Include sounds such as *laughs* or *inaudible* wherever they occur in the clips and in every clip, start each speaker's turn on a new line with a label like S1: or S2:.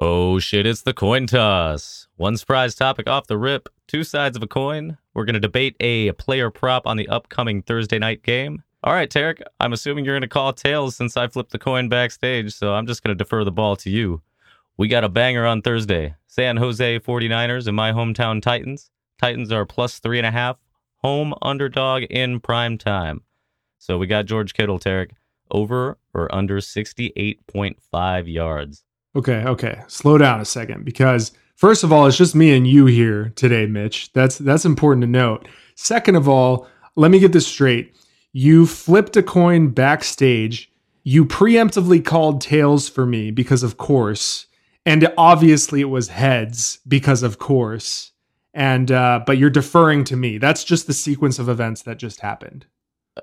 S1: Oh shit, it's the coin toss. One surprise topic off the rip, two sides of a coin. We're going to debate a player prop on the upcoming Thursday night game. All right, Tarek, I'm assuming you're going to call tails since I flipped the coin backstage, so I'm just going to defer the ball to you. We got a banger on Thursday. San Jose 49ers and my hometown Titans. Titans are plus three and a half, home underdog in prime time. So we got George Kittle, Tarek, over or under 68.5 yards.
S2: Okay, okay. Slow down a second because first of all, it's just me and you here today, Mitch. That's that's important to note. Second of all, let me get this straight. You flipped a coin backstage. You preemptively called tails for me because of course, and obviously it was heads because of course. And uh, but you're deferring to me. That's just the sequence of events that just happened.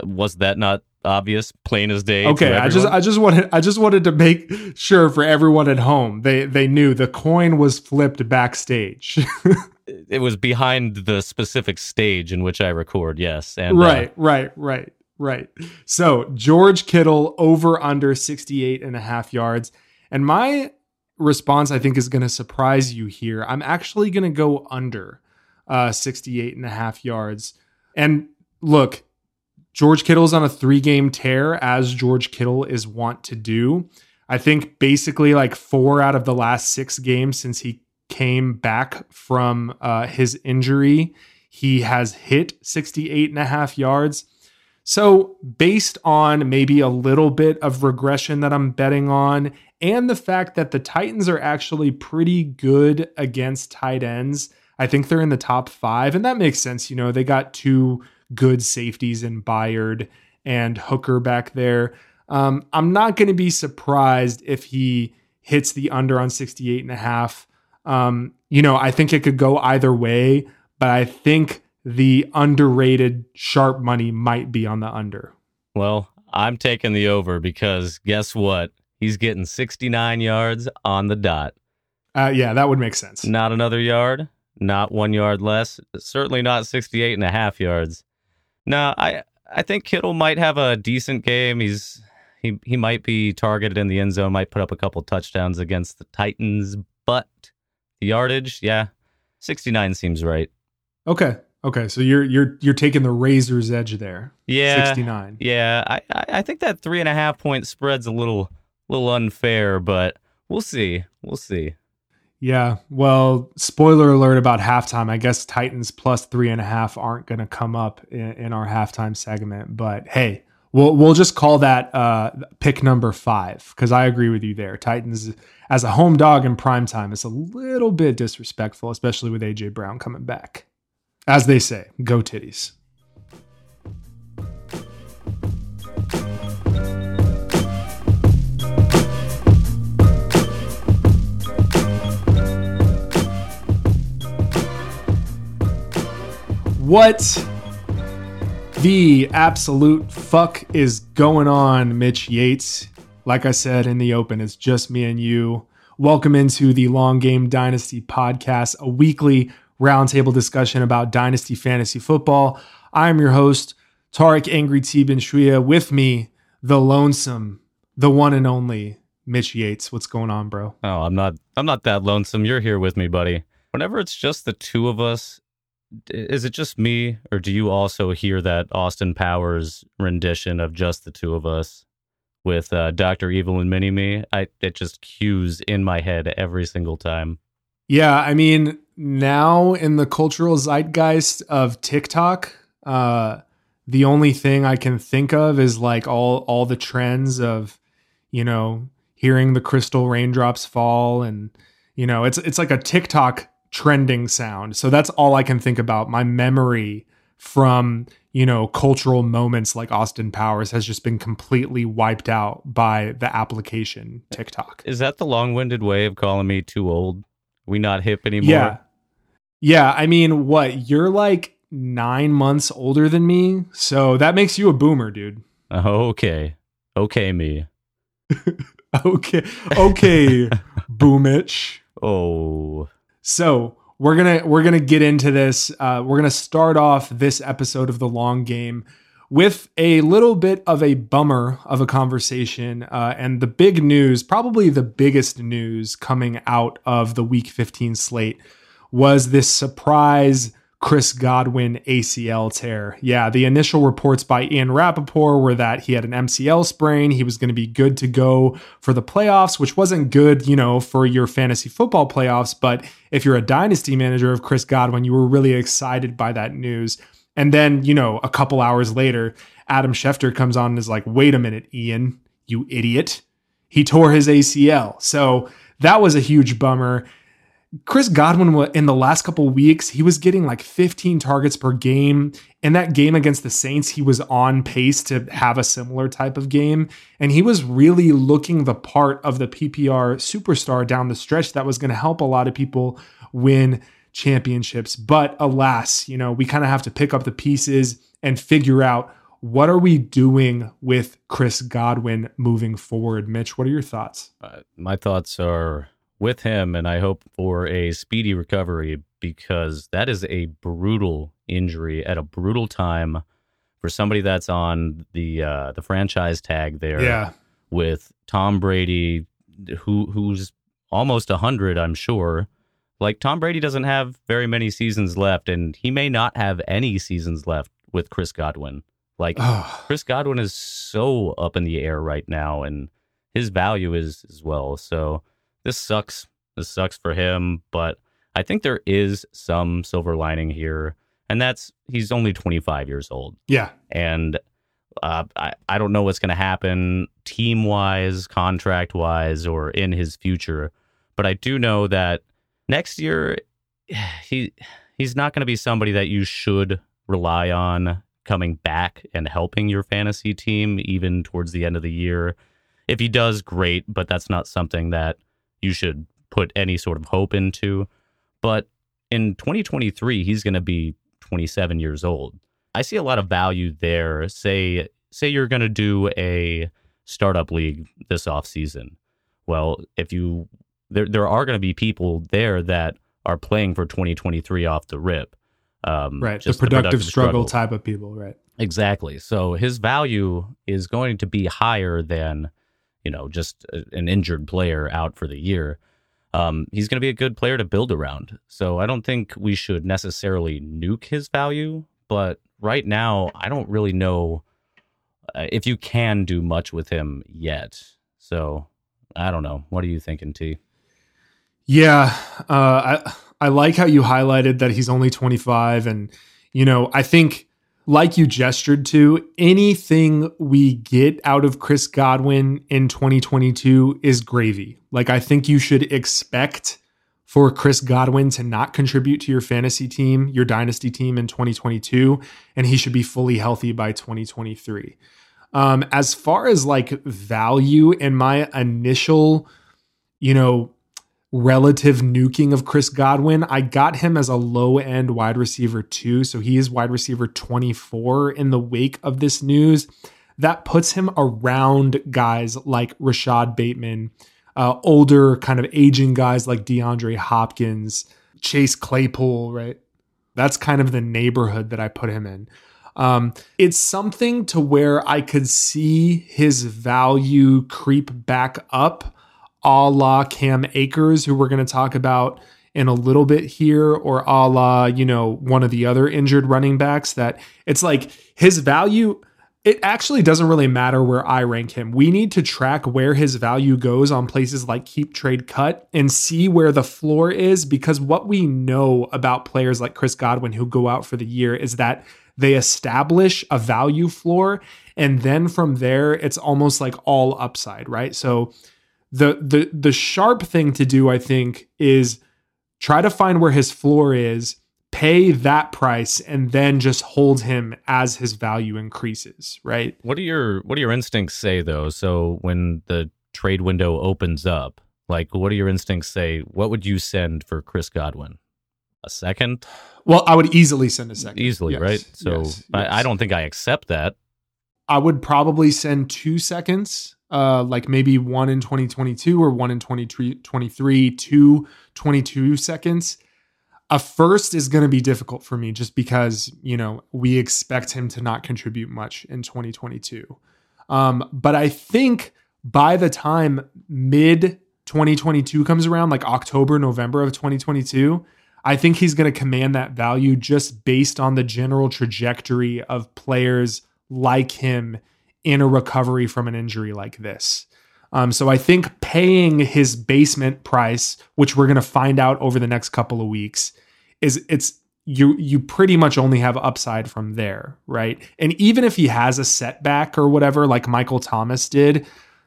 S1: Was that not obvious, plain as day?
S2: Okay, I just? I just wanted I just wanted to make sure for everyone at home they they knew the coin was flipped backstage. *laughs*
S1: it was behind the specific stage in which I record. Yes, and uh,
S2: right, right, right, right. So George Kittle over under 68 and a half yards. And my response I think is going to surprise you here. I'm actually going to go under uh 68 and a half yards. And look, George Kittle's on a three game tear, as George Kittle is wont to do. I think basically like four out of the last six games since he came back from uh, his injury, he has hit 68 and a half yards. So, based on maybe a little bit of regression that I'm betting on, and the fact that the Titans are actually pretty good against tight ends, I think they're in the top five. And that makes sense. You know, they got two good safeties in Byard and Hooker back there. Um, I'm not going to be surprised if he hits the under on 68 and a half. Um, you know, I think it could go either way, but I think the underrated sharp money might be on the under.
S1: Well, I'm taking the over because guess what? He's getting 69 yards on the dot.
S2: Uh, yeah, that would make sense.
S1: Not another yard, not one yard less, certainly not 68 and a half yards. No, I I think Kittle might have a decent game. He's he he might be targeted in the end zone, might put up a couple touchdowns against the Titans, but the yardage, yeah, 69 seems right.
S2: Okay. Okay. So you're you're you're taking the razor's edge there.
S1: Yeah,
S2: 69.
S1: Yeah, I, I I think that three and a half point spread's a little little unfair, but we'll see. We'll see.
S2: Yeah. Well, spoiler alert about halftime. I guess Titans plus three and a half aren't going to come up in, in our halftime segment. But hey, we'll we'll just call that uh, pick number five because I agree with you there. Titans as a home dog in prime time is a little bit disrespectful, especially with AJ Brown coming back. As they say, go titties. What the absolute fuck is going on, Mitch Yates? Like I said in the open, it's just me and you. Welcome into the Long Game Dynasty podcast, a weekly roundtable discussion about dynasty fantasy football. I'm your host, Tarek Angry T. Shria. With me, the lonesome, the one and only Mitch Yates. What's going on, bro?
S1: Oh, I'm not I'm not that lonesome. You're here with me, buddy. Whenever it's just the two of us, is it just me or do you also hear that Austin Powers rendition of just the two of us with uh, Dr. Evil and Mini Me? I it just cues in my head every single time.
S2: Yeah, I mean, now in the cultural zeitgeist of TikTok, uh, the only thing I can think of is like all all the trends of, you know, hearing the crystal raindrops fall, and you know, it's it's like a TikTok trending sound. So that's all I can think about. My memory from you know cultural moments like Austin Powers has just been completely wiped out by the application TikTok.
S1: Is that the long-winded way of calling me too old? We not hip anymore?
S2: Yeah. Yeah. I mean, what? You're like nine months older than me. So that makes you a boomer, dude.
S1: Okay. Okay, me. *laughs*
S2: Okay. Okay, *laughs* boomich.
S1: Oh.
S2: So we're gonna we're gonna get into this. Uh, we're gonna start off this episode of the long game with a little bit of a bummer of a conversation. Uh, and the big news, probably the biggest news coming out of the week 15 slate, was this surprise Chris Godwin ACL tear. Yeah, the initial reports by Ian Rapoport were that he had an MCL sprain. He was going to be good to go for the playoffs, which wasn't good, you know, for your fantasy football playoffs. But if you're a dynasty manager of Chris Godwin, you were really excited by that news. And then, you know, a couple hours later, Adam Schefter comes on and is like, wait a minute, Ian, you idiot. He tore his ACL. So that was a huge bummer. Chris Godwin in the last couple weeks, he was getting like 15 targets per game. In that game against the Saints, he was on pace to have a similar type of game. And he was really looking the part of the PPR superstar down the stretch that was going to help a lot of people win championships. But alas, you know, we kind of have to pick up the pieces and figure out what are we doing with Chris Godwin moving forward. Mitch, what are your thoughts?
S1: Uh, my thoughts are with him, and I hope for a speedy recovery because that is a brutal injury at a brutal time for somebody that's on the uh, the franchise tag there.
S2: Yeah.
S1: With Tom Brady, who who's almost hundred, I'm sure. Like Tom Brady doesn't have very many seasons left, and he may not have any seasons left with Chris Godwin. Like Chris Godwin is so up in the air right now, and his value is as well. So this sucks. This sucks for him, but I think there is some silver lining here, and that's he's only 25 years old.
S2: Yeah,
S1: and uh, I I don't know what's going to happen team wise, contract wise, or in his future, but I do know that next year *sighs* he he's not going to be somebody that you should rely on coming back and helping your fantasy team even towards the end of the year. If he does, great, but that's not something that you should put any sort of hope into. But in 2023, he's going to be 27 years old. I see a lot of value there. Say say you're going to do a startup league this off season. Well, if you there there are going to be people there that are playing for 2023 off the rip.
S2: Um, right, the productive, the productive struggle, struggle type of people, right?
S1: Exactly. So his value is going to be higher than you know, just a, an injured player out for the year. Um, he's going to be a good player to build around. So I don't think we should necessarily nuke his value. But right now, I don't really know uh, if you can do much with him yet. So I don't know. What are you thinking, T?
S2: Yeah, uh, I I like how you highlighted that he's only 25, and you know I think like you gestured to, anything we get out of Chris Godwin in 2022 is gravy. Like, I think you should expect for Chris Godwin to not contribute to your fantasy team, your dynasty team in 2022, and he should be fully healthy by 2023. Um, as far as like value and my initial, you know, relative nuking of Chris Godwin. I got him as a low end wide receiver too. So he is wide receiver 24 in the wake of this news. That puts him around guys like Rashod Bateman, uh, older, kind of aging guys like DeAndre Hopkins, Chase Claypool, right? That's kind of the neighborhood that I put him in. Um, it's something to where I could see his value creep back up a la Cam Akers, who we're going to talk about in a little bit here, or a la, you know, one of the other injured running backs, that it's like his value. It actually doesn't really matter where I rank him. We need to track where his value goes on places like Keep Trade Cut and see where the floor is because what we know about players like Chris Godwin who go out for the year is that they establish a value floor and then from there it's almost like all upside, right? So the the the sharp thing to do, I think, is try to find where his floor is, pay that price, and then just hold him as his value increases. Right.
S1: What do your What do your instincts say though? So when the trade window opens up, like what do your instincts say? What would you send for Chris Godwin? A second?
S2: Well, I would easily send a second.
S1: Easily, yes. right? So yes. I, I don't think I accept that.
S2: I would probably send two seconds uh, like maybe one in 2022 or one in 2023, two 22 seconds. a first is going to be difficult for me just because, you know, we expect him to not contribute much in 2022. Um, but I think by the time mid 2022 comes around, like October, November of 2022, I think he's going to command that value just based on the general trajectory of players like him in a recovery from an injury like this. Um, so I think paying his basement price, which we're going to find out over the next couple of weeks, is it's you you pretty much only have upside from there, right? And even if he has a setback or whatever, like Michael Thomas did,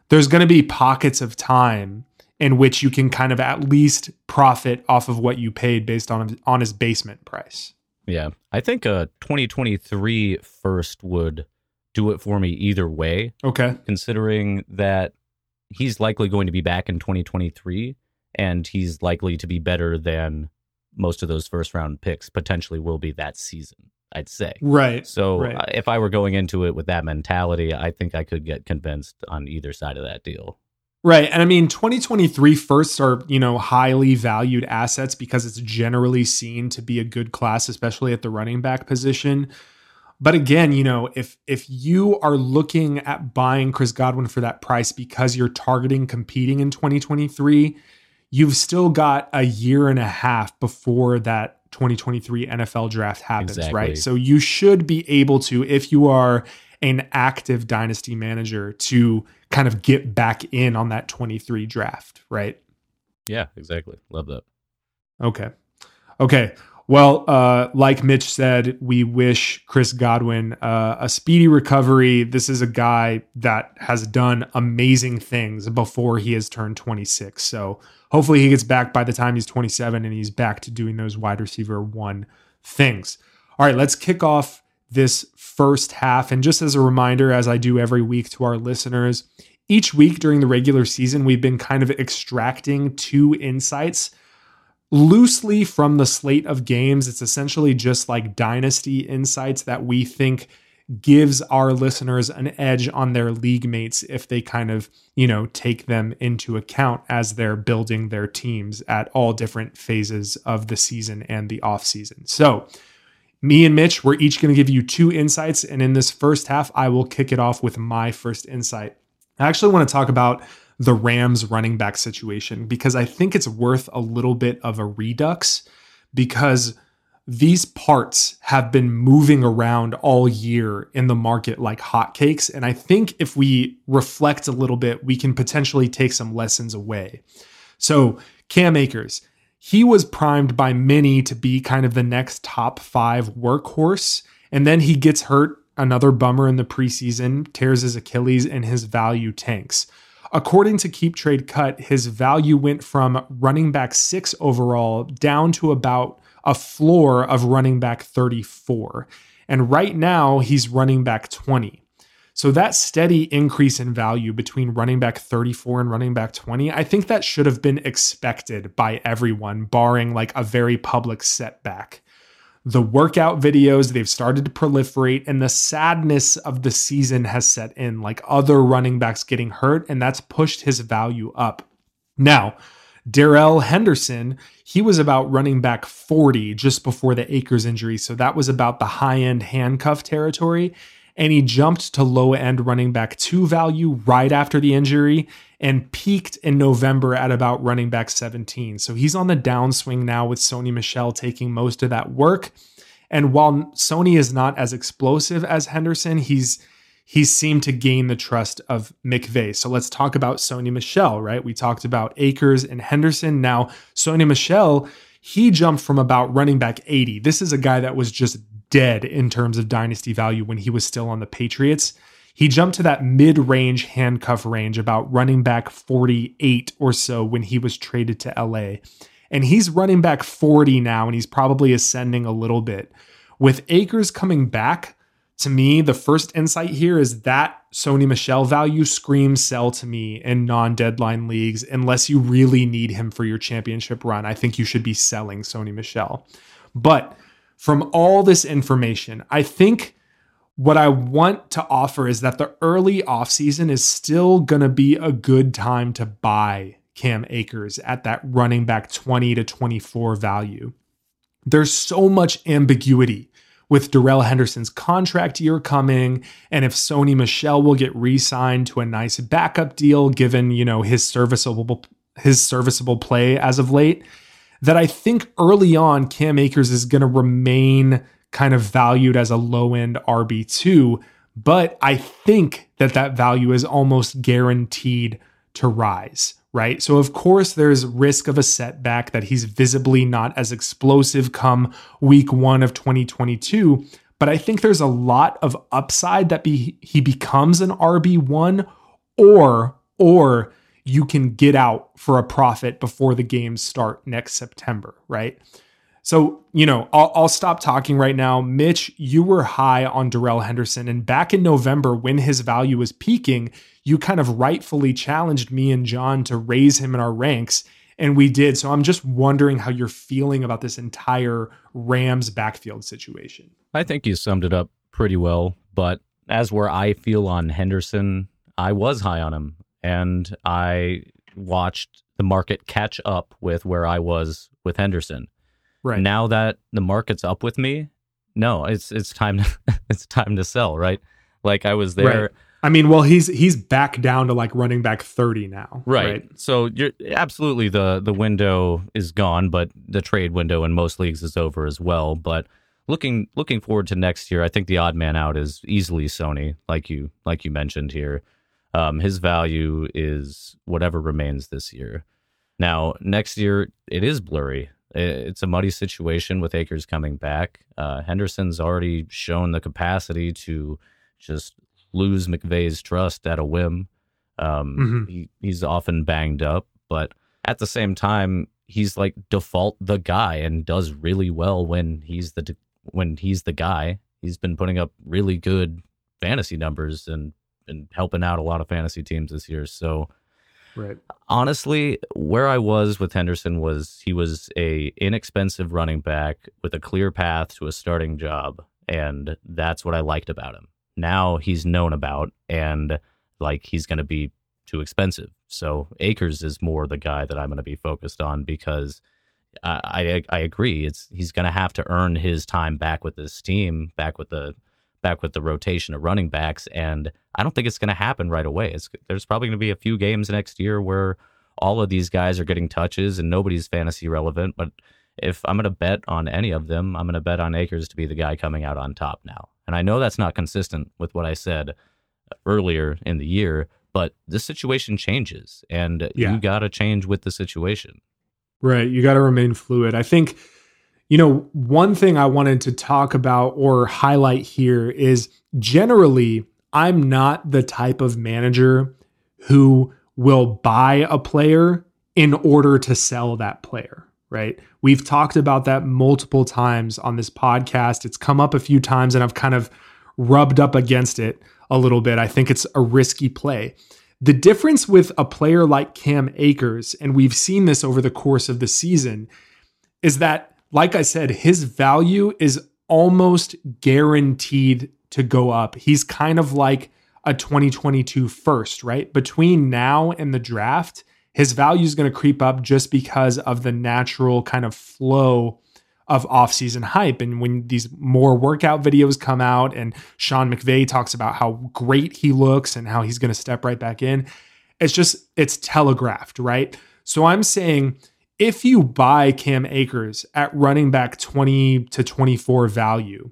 S2: there's going to be pockets of time in which you can kind of at least profit off of what you paid based on on his basement price.
S1: Yeah, I think a 2023 first would do it for me either way.
S2: Okay,
S1: considering that he's likely going to be back in 2023 and he's likely to be better than most of those first round picks potentially will be that season i'd say
S2: right
S1: so
S2: right.
S1: Uh, if i were going into it with that mentality i think i could get convinced on either side of that deal
S2: right and i mean 2023 firsts are you know highly valued assets because it's generally seen to be a good class especially at the running back position but again, you know, if if you are looking at buying Chris Godwin for that price because you're targeting competing in 2023, you've still got a year and a half before that 2023 NFL draft happens, exactly. right? So you should be able to if you are an active dynasty manager to kind of get back in on that 23 draft, right?
S1: Yeah, exactly. Love that.
S2: Okay. Okay. Well, uh, like Mitch said, we wish Chris Godwin uh, a speedy recovery. This is a guy that has done amazing things before he has turned 26. So hopefully he gets back by the time he's 27 and he's back to doing those wide receiver one things. All right, let's kick off this first half. And just as a reminder, as I do every week to our listeners, each week during the regular season, we've been kind of extracting two insights loosely from the slate of games. It's essentially just like dynasty insights that we think gives our listeners an edge on their league mates if they kind of, you know, take them into account as they're building their teams at all different phases of the season and the off season. So, me and Mitch, we're each going to give you two insights. And in this first half, I will kick it off with my first insight. I actually want to talk about the Rams running back situation because I think it's worth a little bit of a redux because these parts have been moving around all year in the market like hotcakes. And I think if we reflect a little bit, we can potentially take some lessons away. So, Cam Akers, he was primed by many to be kind of the next top five workhorse. And then he gets hurt, another bummer in the preseason, tears his Achilles, and his value tanks. According to Keep Trade Cut, his value went from running back six overall down to about a floor of running back 34. And right now, he's running back 20. So that steady increase in value between running back 34 and running back 20, I think that should have been expected by everyone, barring like a very public setback the workout videos they've started to proliferate and the sadness of the season has set in like other running backs getting hurt and that's pushed his value up now Darrell Henderson, he was about running back 40 just before the Akers injury. So that was about the high end handcuff territory. And he jumped to low end running back two value right after the injury and peaked in November at about running back 17. So he's on the downswing now with Sony Michel taking most of that work. And while Sony is not as explosive as Henderson, he's he's seemed to gain the trust of McVay. So let's talk about Sony Michel, right? We talked about Akers and Henderson. Now, Sony Michel, he jumped from about running back 80. This is a guy that was just dead in terms of dynasty value when he was still on the Patriots. He jumped to that mid range handcuff range, about running back 48 or so when he was traded to LA. And he's running back 40 now, and he's probably ascending a little bit. With Akers coming back, to me, the first insight here is that Sony Michel value screams sell to me in non deadline leagues. Unless you really need him for your championship run, I think you should be selling Sony Michel. But from all this information, I think what I want to offer is that the early offseason is still going to be a good time to buy Cam Akers at that running back 20 to 24 value. there's so much ambiguity with Darrell Henderson's contract year coming and if Sony Michel will get re-signed to a nice backup deal given, you know, his serviceable his serviceable play as of late that I think early on Cam Akers is going to remain kind of valued as a low-end RB2, but I think that that value is almost guaranteed to rise right? So, of course, there's risk of a setback that he's visibly not as explosive come week one of 2022. But I think there's a lot of upside that be, he becomes an RB1 or, or you can get out for a profit before the games start next September, right? So, you know, I'll, I'll, stop talking right now. Mitch, you were high on Darrell Henderson. And back in November, when his value was peaking, you kind of rightfully challenged me and Jon to raise him in our ranks. And we did. So I'm just wondering how you're feeling about this entire Rams backfield situation.
S1: I think you summed it up pretty well. But as where I feel on Henderson, I was high on him. And I watched the market catch up with where I was with Henderson. Right. Now that the market's up with me, no, it's it's time to *laughs* it's time to sell, right? Like I was there.
S2: Right. I mean, well, he's he's back down to like running back 30 now.
S1: Right. right. So you're absolutely the the window is gone, but the trade window in most leagues is over as well. But looking looking forward to next year, I think the odd man out is easily Sony, like you like you mentioned here. Um, his value is whatever remains this year. Now, next year it is blurry it's a muddy situation with Akers coming back. Uh, Henderson's already shown the capacity to just lose McVay's trust at a whim. Um, mm-hmm. he, he's often banged up, but at the same time, he's like default the guy and does really well when he's the when he's the guy. He's been putting up really good fantasy numbers and and helping out a lot of fantasy teams this year. So
S2: Right.
S1: Honestly, where I was with Henderson was he was a inexpensive running back with a clear path to a starting job, and that's what I liked about him. Now he's known about, and like he's going to be too expensive. So Akers is more the guy that I'm going to be focused on because I I, I agree. It's he's going to have to earn his time back with this team, back with the back with the rotation of running backs, and I don't think it's going to happen right away. It's, there's probably going to be a few games next year where all of these guys are getting touches and nobody's fantasy relevant. But if I'm going to bet on any of them, I'm going to bet on Akers to be the guy coming out on top now. And I know that's not consistent with what I said earlier in the year, but the situation changes and yeah. you got to change with the situation.
S2: Right. You got to remain fluid. I think you know, one thing I wanted to talk about or highlight here is generally, I'm not the type of manager who will buy a player in order to sell that player, right? We've talked about that multiple times on this podcast. It's come up a few times and I've kind of rubbed up against it a little bit. I think it's a risky play. The difference with a player like Cam Akers, and we've seen this over the course of the season, is that like I said, his value is almost guaranteed to go up. He's kind of like a 2022 first, right? Between now and the draft, his value is going to creep up just because of the natural kind of flow of offseason hype. And when these more workout videos come out and Sean McVay talks about how great he looks and how he's going to step right back in, it's just, it's telegraphed, right? So I'm saying, if you buy Cam Akers at running back 20 to 24 value,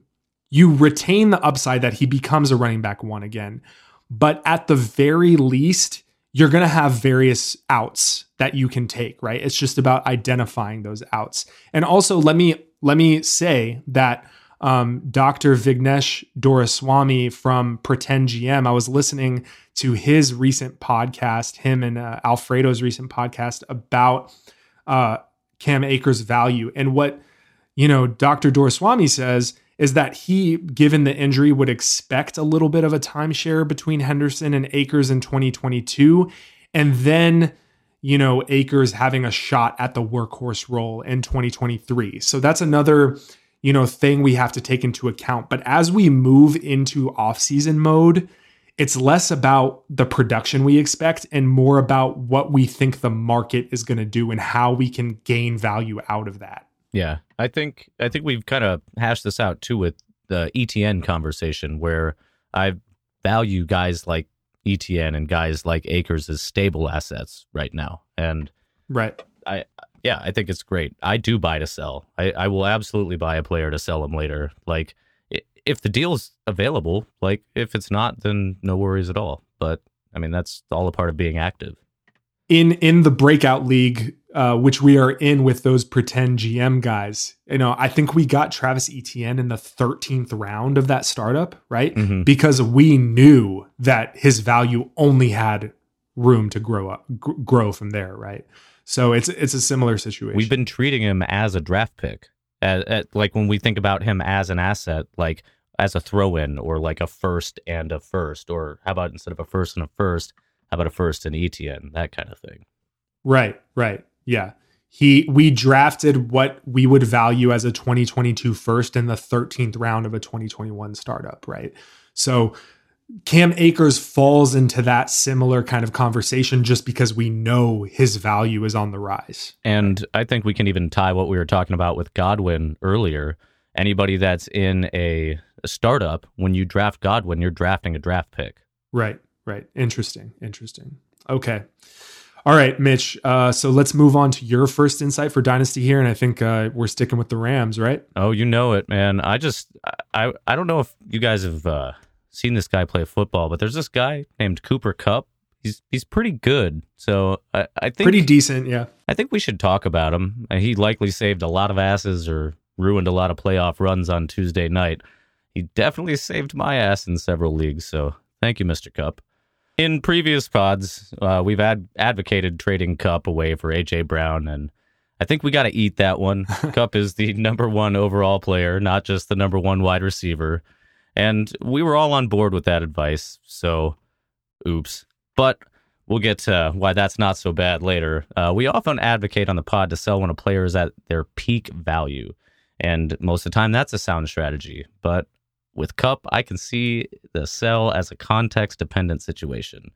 S2: you retain the upside that he becomes a running back one again. But at the very least, you're going to have various outs that you can take, right? It's just about identifying those outs. And also, let me let me say that um, Dr. Vignesh Doraiswamy from Pretend GM, I was listening to his recent podcast, him and uh, Alfredo's recent podcast about uh, Cam Akers' value. And what, you know, Dr. Doraiswamy says is that he, given the injury, would expect a little bit of a timeshare between Henderson and Akers in 2022. And then, you know, Akers having a shot at the workhorse role in 2023. So that's another, you know, thing we have to take into account. But as we move into offseason mode, it's less about the production we expect and more about what we think the market is going to do and how we can gain value out of that.
S1: Yeah, I think I think we've kind of hashed this out too with the ETN conversation, where I value guys like ETN and guys like Akers as stable assets right now, and
S2: right.
S1: I yeah, I think it's great. I do buy to sell. I, I will absolutely buy a player to sell him later. Like if the deal's available, like if it's not, then no worries at all. But I mean, that's all a part of being active.
S2: In in the breakout league, uh, which we are in with those pretend GM guys, you know, I think we got Travis Etienne in the 13th round of that startup, right? Mm-hmm. Because we knew that his value only had room to grow up, g- grow from there, right? So it's it's a similar situation.
S1: We've been treating him as a draft pick at, at, like when we think about him as an asset, like as a throw in or like a first and a first, or how about instead of a first and a first, how about a first and ETN, that kind of thing.
S2: Right, right. Yeah. He we drafted what we would value as a 2022 first in the 13th round of a 2021 startup, right? So Cam Akers falls into that similar kind of conversation just because we know his value is on the rise.
S1: And I think we can even tie what we were talking about with Godwin earlier. Anybody that's in a, a startup, when you draft Godwin, you're drafting a draft pick.
S2: Right, right. Interesting, interesting. Okay. All right, Mitch. Uh, so let's move on to your first insight for Dynasty here, and I think uh, we're sticking with the Rams, right?
S1: Oh, you know it, man. I just, I, I don't know if you guys have uh, seen this guy play football, but there's this guy named Cooper Kupp. He's he's pretty good. So I, I think
S2: pretty decent, yeah.
S1: I think we should talk about him. He likely saved a lot of asses or ruined a lot of playoff runs on Tuesday night. He definitely saved my ass in several leagues. So thank you, Mr. Kupp. In previous pods, uh, we've ad- advocated trading Kupp away for AJ Brown, and I think we got to eat that one. *laughs* Kupp is the number one overall player, not just the number one wide receiver. And we were all on board with that advice. So, oops. But we'll get to why that's not so bad later. Uh, we often advocate on the pod to sell when a player is at their peak value. And most of the time, that's a sound strategy. But with Kupp, I can see the sell as a context dependent situation.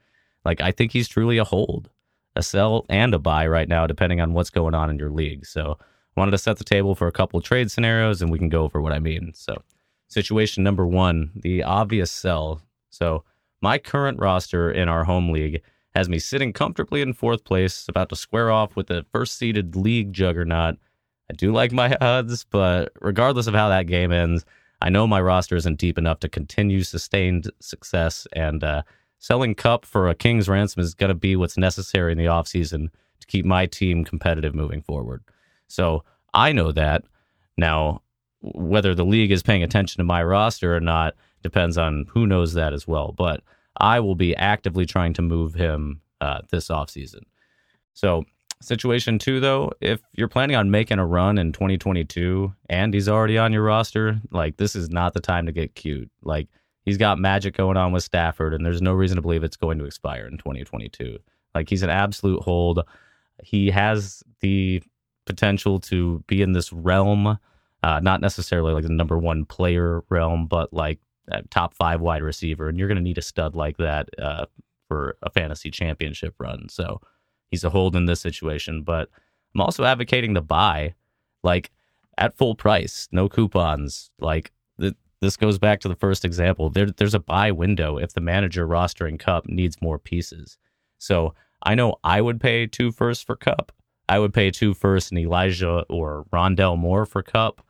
S1: Like, I think he's truly a hold, a sell and a buy right now, depending on what's going on in your league. So, I wanted to set the table for a couple trade scenarios and we can go over what I mean. So, situation number one, the obvious sell. So my current roster in our home league has me sitting comfortably in fourth place, about to square off with the first seeded league juggernaut. I do like my *laughs* odds, but regardless of how that game ends, I know my roster isn't deep enough to continue sustained success, and uh, selling Kupp for a king's ransom is going to be what's necessary in the offseason to keep my team competitive moving forward. So I know that. Now, whether the league is paying attention to my roster or not depends on who knows that as well. But I will be actively trying to move him uh, this offseason. So, situation too, though, if you're planning on making a run in 2022 and he's already on your roster, like this is not the time to get cute. Like he's got magic going on with Stafford, and there's no reason to believe it's going to expire in 2022. Like he's an absolute hold. He has the potential to be in this realm uh, not necessarily like the number one player realm, but like top five wide receiver. And you're going to need a stud like that uh, for a fantasy championship run. So he's a hold in this situation. But I'm also advocating the buy, like at full price, no coupons. Like this goes back to the first example. There, there's a buy window if the manager rostering Kupp needs more pieces. So I know I would pay two first for Kupp. I would pay two first and Elijah or Rondale Moore for Kupp.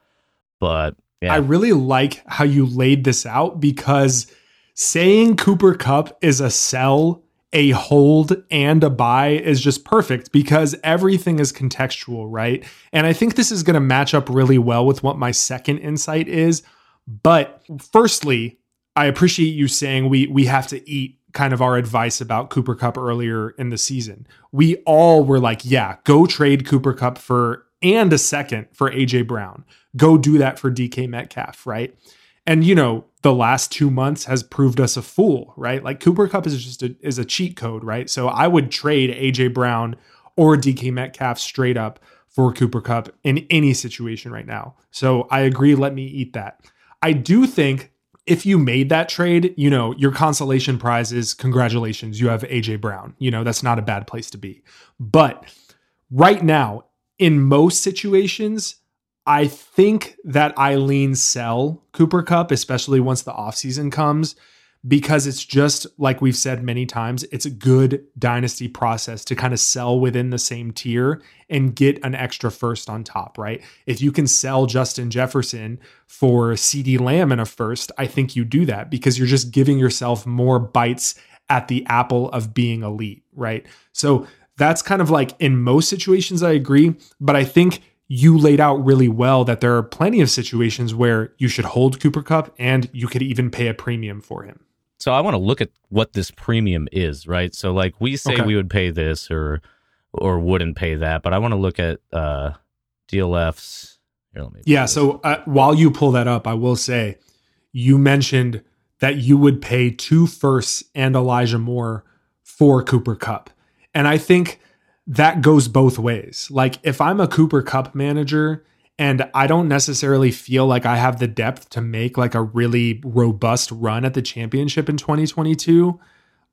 S1: But
S2: yeah. I really like how you laid this out because saying Cooper Kupp is a sell, a hold, and a buy is just perfect because everything is contextual, right? And I think this is going to match up really well with what my second insight is. But firstly, I appreciate you saying we we have to eat kind of our advice about Cooper Kupp earlier in the season. We all were like, yeah, go trade Cooper Kupp for and a second for AJ Brown. Go do that for DK Metcalf, right? And you know, the last 2 months has proved us a fool, right? Like Cooper Kupp is just a, is a cheat code, right? So I would trade AJ Brown or DK Metcalf straight up for Cooper Kupp in any situation right now. So I agree, let me eat that. I do think if you made that trade, you know, your consolation prize is congratulations, you have AJ Brown. You know, that's not a bad place to be. But right now, in most situations, I think that Eileen sell Cooper Kupp, especially once the offseason comes, because it's just like we've said many times, it's a good dynasty process to kind of sell within the same tier and get an extra first on top, right? If you can sell Justin Jefferson for CeeDee Lamb in a first, I think you do that because you're just giving yourself more bites at the apple of being elite, right? So that's kind of like in most situations, I agree. But I think you laid out really well that there are plenty of situations where you should hold Cooper Kupp and you could even pay a premium for him.
S1: So I want to look at what this premium is, right? So like we say
S2: Okay.
S1: we would pay this or or wouldn't pay that, but I want to look at uh DLFs. Here, let me
S2: Yeah.
S1: this
S2: So uh, while you pull that up, I will say you mentioned that you would pay two firsts and Elijah Moore for Cooper Kupp. And I think that goes both ways. Like if I'm a Cooper Kupp manager and I don't necessarily feel like I have the depth to make like a really robust run at the championship in 2022,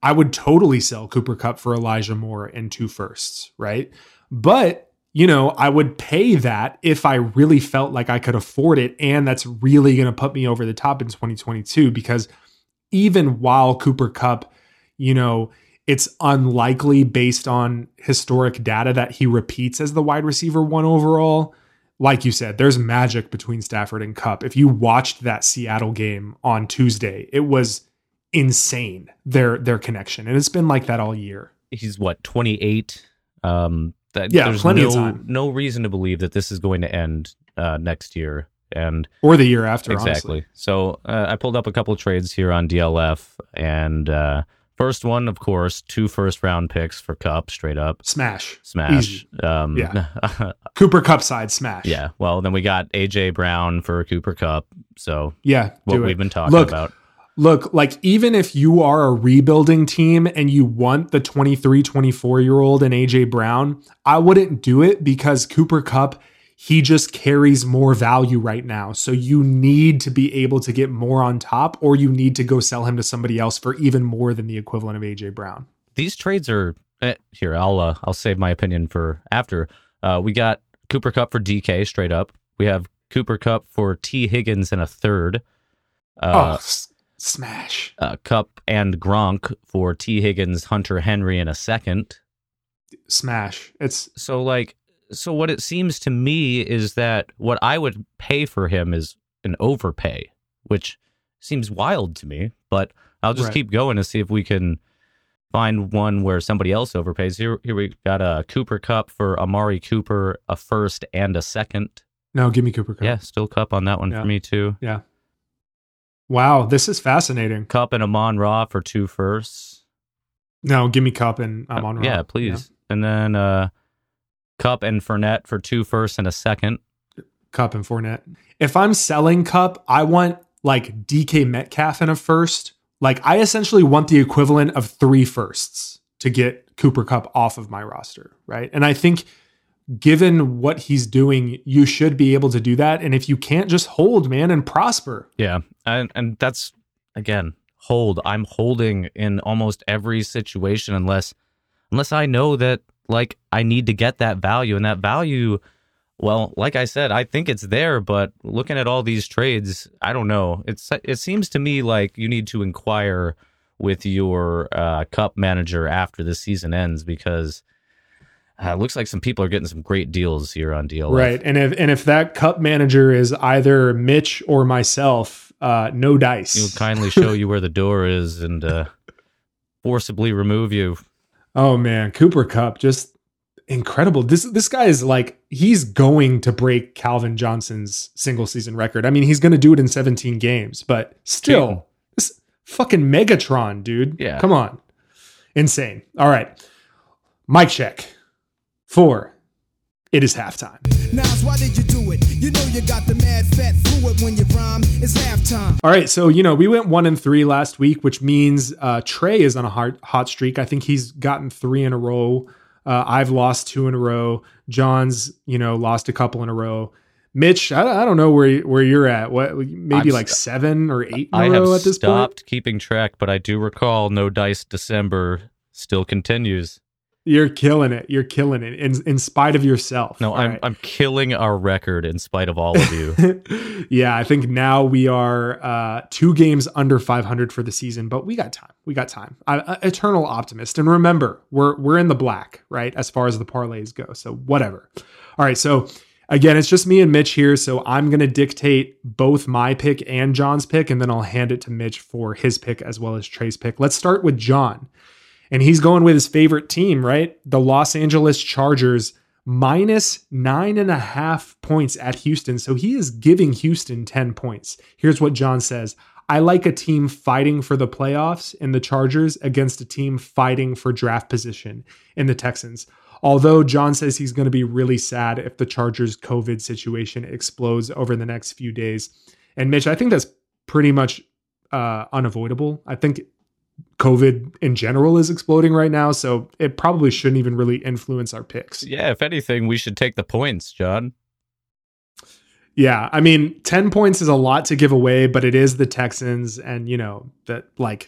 S2: I would totally sell Cooper Kupp for Elijah Moore and two firsts, right? But you know, I would pay that if I really felt like I could afford it. And that's really going to put me over the top in 2022 because even while Cooper Kupp, you know, it's unlikely based on historic data that he repeats as the wide receiver one overall. Like you said, there's magic between Stafford and Kupp. If you watched that Seattle game on Tuesday, it was insane their their connection, and it's been like that all year.
S1: he's what 28 um that
S2: Yeah,
S1: there's
S2: plenty
S1: no
S2: of time.
S1: no reason to believe that this is going to end uh next year and
S2: Or the year after,
S1: exactly
S2: honestly.
S1: so uh, i pulled up a couple trades here on dlf and uh first one of course two first round picks for Kupp straight up
S2: Smash.
S1: smash um
S2: Yeah. *laughs* Cooper Kupp side smash.
S1: yeah well then we got aj brown for cooper Kupp so
S2: Yeah.
S1: what we've been talking
S2: Look,
S1: about
S2: Look, like even if you are a rebuilding team and you want the 23, 24 year old and AJ Brown, I wouldn't do it because Cooper Kupp, he just carries more value right now. So you need to be able to get more on top or you need to go sell him to somebody else for even more than the equivalent of AJ Brown.
S1: these trades are eh, here. I'll uh, I'll save my opinion for after. Uh, we got Cooper Kupp for DK straight up. We have Cooper Kupp for Tee Higgins in a third.
S2: oh,
S1: Uh,
S2: s- smash.
S1: uh, Kupp and Gronk for Tee Higgins, Hunter Henry in a second.
S2: Smash. It's
S1: So like, so what it seems to me is that what I would pay for him is an overpay, which seems wild to me. But I'll just
S2: Right.
S1: keep going to see if we can find one where somebody else overpays. Here, here we got a Cooper Kupp for Amari Cooper, a first and a second.
S2: no, give me Cooper Kupp.
S1: Yeah, still Kupp on that one
S2: Yeah.
S1: for me too. Yeah.
S2: Wow, this is fascinating.
S1: Kupp and Amon Ra for two firsts.
S2: No, give me Kupp and
S1: Uh,
S2: on.
S1: yeah,
S2: Rob.
S1: please. And then uh, Kupp and Fournette for two firsts and a second.
S2: Kupp and Fournette. If I'm selling Kupp, I want like DK Metcalf in a first. Like I essentially want the equivalent of three firsts to get Cooper Kupp off of my roster, right? And I think given what he's doing, you should be able to do that. And if you can't, just hold, man, and prosper.
S1: Yeah, and and that's again hold. I'm holding in almost every situation unless unless I know that like I need to get that value and that value. Well, like I said, I think it's there, but looking at all these trades, I don't know. It's it seems to me like you need to inquire with your uh, Kupp manager after the season ends because uh, it looks like some people are getting some great deals here on DLF.
S2: Right. And if and if that Kupp manager is either Mitch or myself, uh, no dice.
S1: He'll kindly show you where the door is and uh, forcibly remove you.
S2: Oh man, Cooper Kupp just incredible. This this guy is like he's going to break Calvin Johnson's single season record. I mean, he's going to do it in 17 games, but still, this fucking Megatron, dude.
S1: Yeah.
S2: come on, insane. All right, mic check. Four. It is halftime.
S3: Nas, why did you do it? You know you got the mad fat fluid when you rhyme. It's halftime.
S2: All right, so you know we went one and three last week, which means uh, Trey is on a hot hot streak. I think he's gotten three in a row. Uh, I've lost two in a row. Jon's you know lost a couple in a row. Mitch, I, I don't know where where you're at. What maybe
S1: I'm
S2: like
S1: st-
S2: seven or eight in a
S1: I
S2: row
S1: have
S2: at this
S1: stopped keeping track, but I do recall No Dice December still continues.
S2: You're killing it. You're killing it in in spite of yourself.
S1: No,
S2: All
S1: I'm
S2: right.
S1: I'm killing our record in spite of all of you. *laughs*
S2: yeah, I think now we are uh, two games under 500 for the season, but we got time. We got time. I, uh, eternal optimist. And remember, we're we're in the black, right? As far as the parlays go. So whatever. All right. So again, it's just me and Mitch here. So I'm gonna dictate both my pick and John's pick, and then I'll hand it to Mitch for his pick as well as Trey's pick. Let's start with John. And he's going with his favorite team, right? The Los Angeles Chargers minus nine and a half points at Houston. So he is giving Houston 10 points. Here's what Jon says I like a team fighting for the playoffs in the Chargers against a team fighting for draft position in the Texans. Although Jon says he's going to be really sad if the Chargers' COVID situation explodes over the next few days. And Mitch, I think that's pretty much uh, unavoidable. I think COVID in general is exploding right now, so it probably shouldn't even really influence our picks.
S1: yeah, if anything, we should take the points, Jon.
S2: Yeah, I mean, 10 points is a lot to give away, but it is the Texans and, you know, that like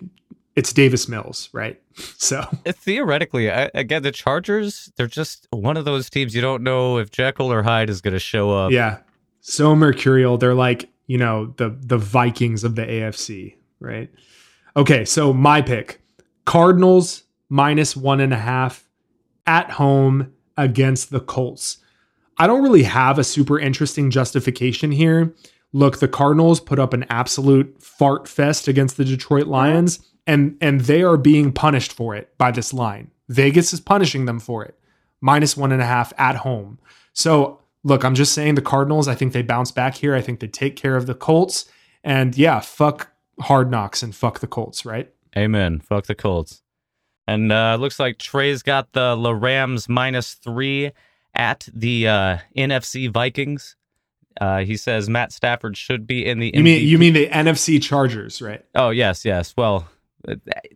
S2: it's Davis Mills, right? *laughs* So,
S1: Uh, Theoretically, I, again, the Chargers, they're just one of those teams you don't know if Jekyll or Hyde is going to show up.
S2: yeah. So mercurial. They're like, you know, the the Vikings of the AFC, right? Okay, so my pick. Cardinals minus one and a half at home against the Colts. I don't really have a super interesting justification here. Look, the Cardinals put up an absolute fart fest against the Detroit Lions, and and they are being punished for it by this line. Vegas is punishing them for it. Minus one and a half at home. So look, I'm just saying the Cardinals, I think they bounce back here. I think they take care of the Colts. And yeah, fuck hard knocks and fuck the Colts, right?
S1: Amen. Fuck the Colts. And uh looks like Trey's got the La Rams minus three at the uh, NFC Vikings. Uh, he says Matt Stafford should be in the.
S2: You mean you mean the NFC Chargers, right?
S1: Oh yes, yes. Well,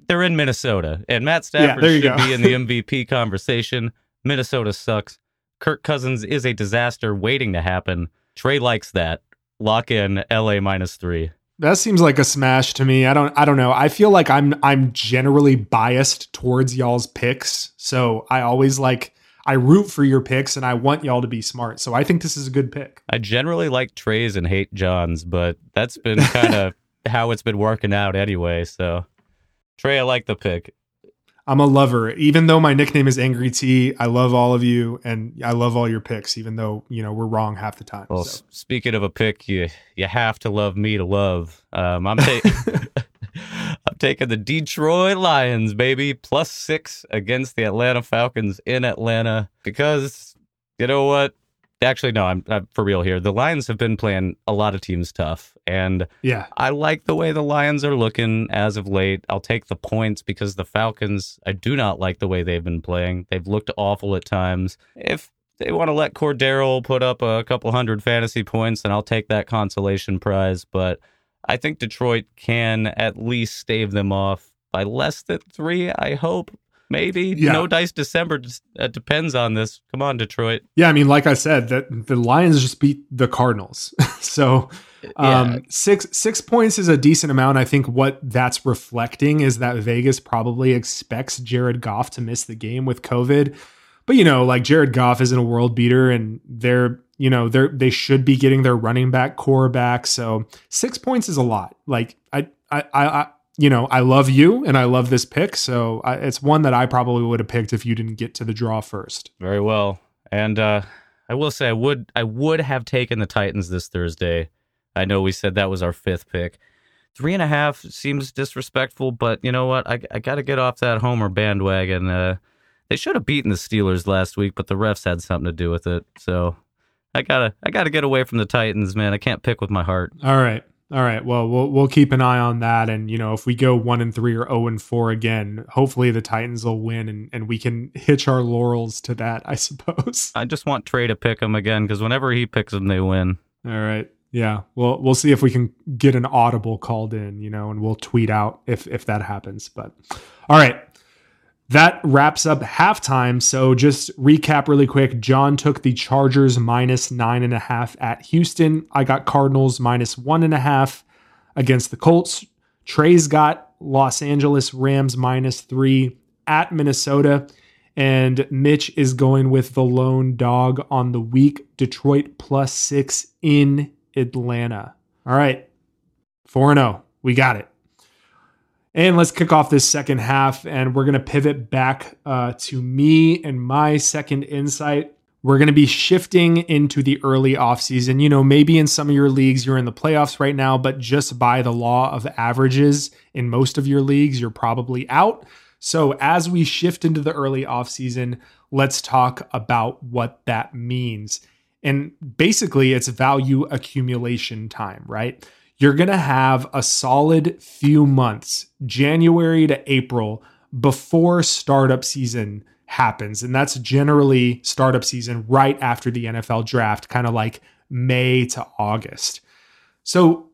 S1: they're in Minnesota, and Matt Stafford
S2: you
S1: should be in the *laughs* MVP conversation. Minnesota sucks. Kirk Cousins is a disaster waiting to happen. Trey likes that. Lock in LA minus three.
S2: That seems like a smash to me. I don't I don't know. I feel like I'm I'm generally biased towards y'all's picks. So I always like I root for your picks and I want y'all to be smart. So I think this is a good pick.
S1: I generally like Trey's and hate John's, but that's been kind of *laughs* how it's been working out anyway. So, Trey, I like the pick.
S2: I'm a lover. Even though my nickname is Angry T, I love all of you and I love all your picks, even though, you know, we're wrong half the time.
S1: Well,
S2: so.
S1: speaking of a pick, you you have to love me to love. Um, I'm taking *laughs* *laughs* I'm taking the Detroit Lions, baby, plus six against the Atlanta Falcons in Atlanta because you know what? Actually, no, I'm, I'm for real here. The Lions have been playing a lot of teams tough, and
S2: Yeah.
S1: I like the way the Lions are looking as of late. I'll take the points because the Falcons, I do not like the way they've been playing. They've looked awful at times. If they want to let Cordero put up a couple hundred fantasy points, then I'll take that consolation prize. But I think Detroit can at least stave them off by less than three, I hope. Maybe.
S2: Yeah.
S1: No dice December uh, depends on this. Come on, Detroit.
S2: Yeah, I mean, like I said, that the Lions just beat the Cardinals. *laughs* so um
S1: Yeah.
S2: six six points is a decent amount. I think what that's reflecting is that Vegas probably expects Jared Goff to miss the game with COVID. But you know, like Jared Goff isn't a world beater and they're you know, they're they should be getting their running back core back. So six points is a lot. Like I I I, I you know, I love you and I love this pick. So I, it's one that I probably would have picked if you didn't get to the draw first.
S1: Very well. And uh, I will say I would I would have taken the Titans this Thursday. I know we said that was our fifth pick. Three and a half seems disrespectful, but you know what? I I got to get off that Homer bandwagon. Uh, they should have beaten the Steelers last week, but the refs had something to do with it. So I gotta I gotta get away from the Titans, man. I can't pick with my heart.
S2: All right. All right. Well, we'll we'll keep an eye on that, and you know, if we go one and three or zero and four again, hopefully the Titans will win, and and we can hitch our laurels to that, I *laughs* suppose.
S1: I just want Trey to pick them again because whenever he picks them, they win.
S2: All right. Yeah. Well, we'll see if we can get an audible called in, you know, and we'll tweet out if if that happens. But all right. That wraps up halftime. So just recap really quick. Jon took the Chargers minus nine and a half at Houston. I got Cardinals minus one and a half against the Colts. Trey's got Los Angeles Rams minus three at Minnesota. And Mitch is going with the lone dog on the week, Detroit plus six in Atlanta. All right, 4 0. We got it. And let's kick off this second half, and we're going to pivot back uh, to me and my second insight. We're going to be shifting into the early offseason. You know, maybe in some of your leagues you're in the playoffs right now, but just by the law of averages in most of your leagues, you're probably out. So as we shift into the early offseason, let's talk about what that means. And basically, it's value accumulation time, right? You're going to have a solid few months, January to April, before startup season happens. And that's generally startup season right after the NFL draft, kind of like May to August. So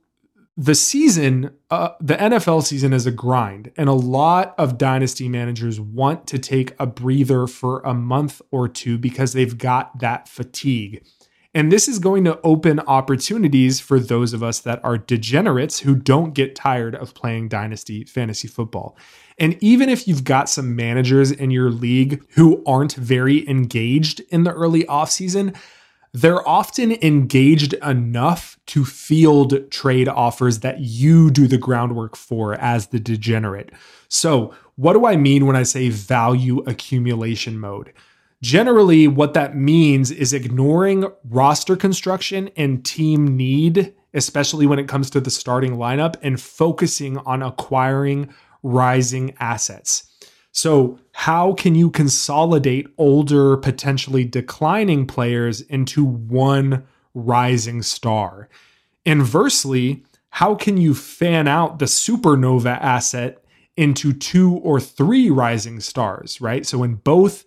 S2: the season, uh, the NFL season is a grind, and a lot of dynasty managers want to take a breather for a month or two because they've got that fatigue. And this is going to open opportunities for those of us that are degenerates who don't get tired of playing dynasty fantasy football. And even if you've got some managers in your league who aren't very engaged in the early offseason, they're often engaged enough to field trade offers that you do the groundwork for as the degenerate. So, what do I mean when I say value accumulation mode? Generally, what that means is ignoring roster construction and team need, especially when it comes to the starting lineup, and focusing on acquiring rising assets. So, how can you consolidate older, potentially declining players into one rising star? Inversely, how can you fan out the supernova asset into two or three rising stars, right? So, in both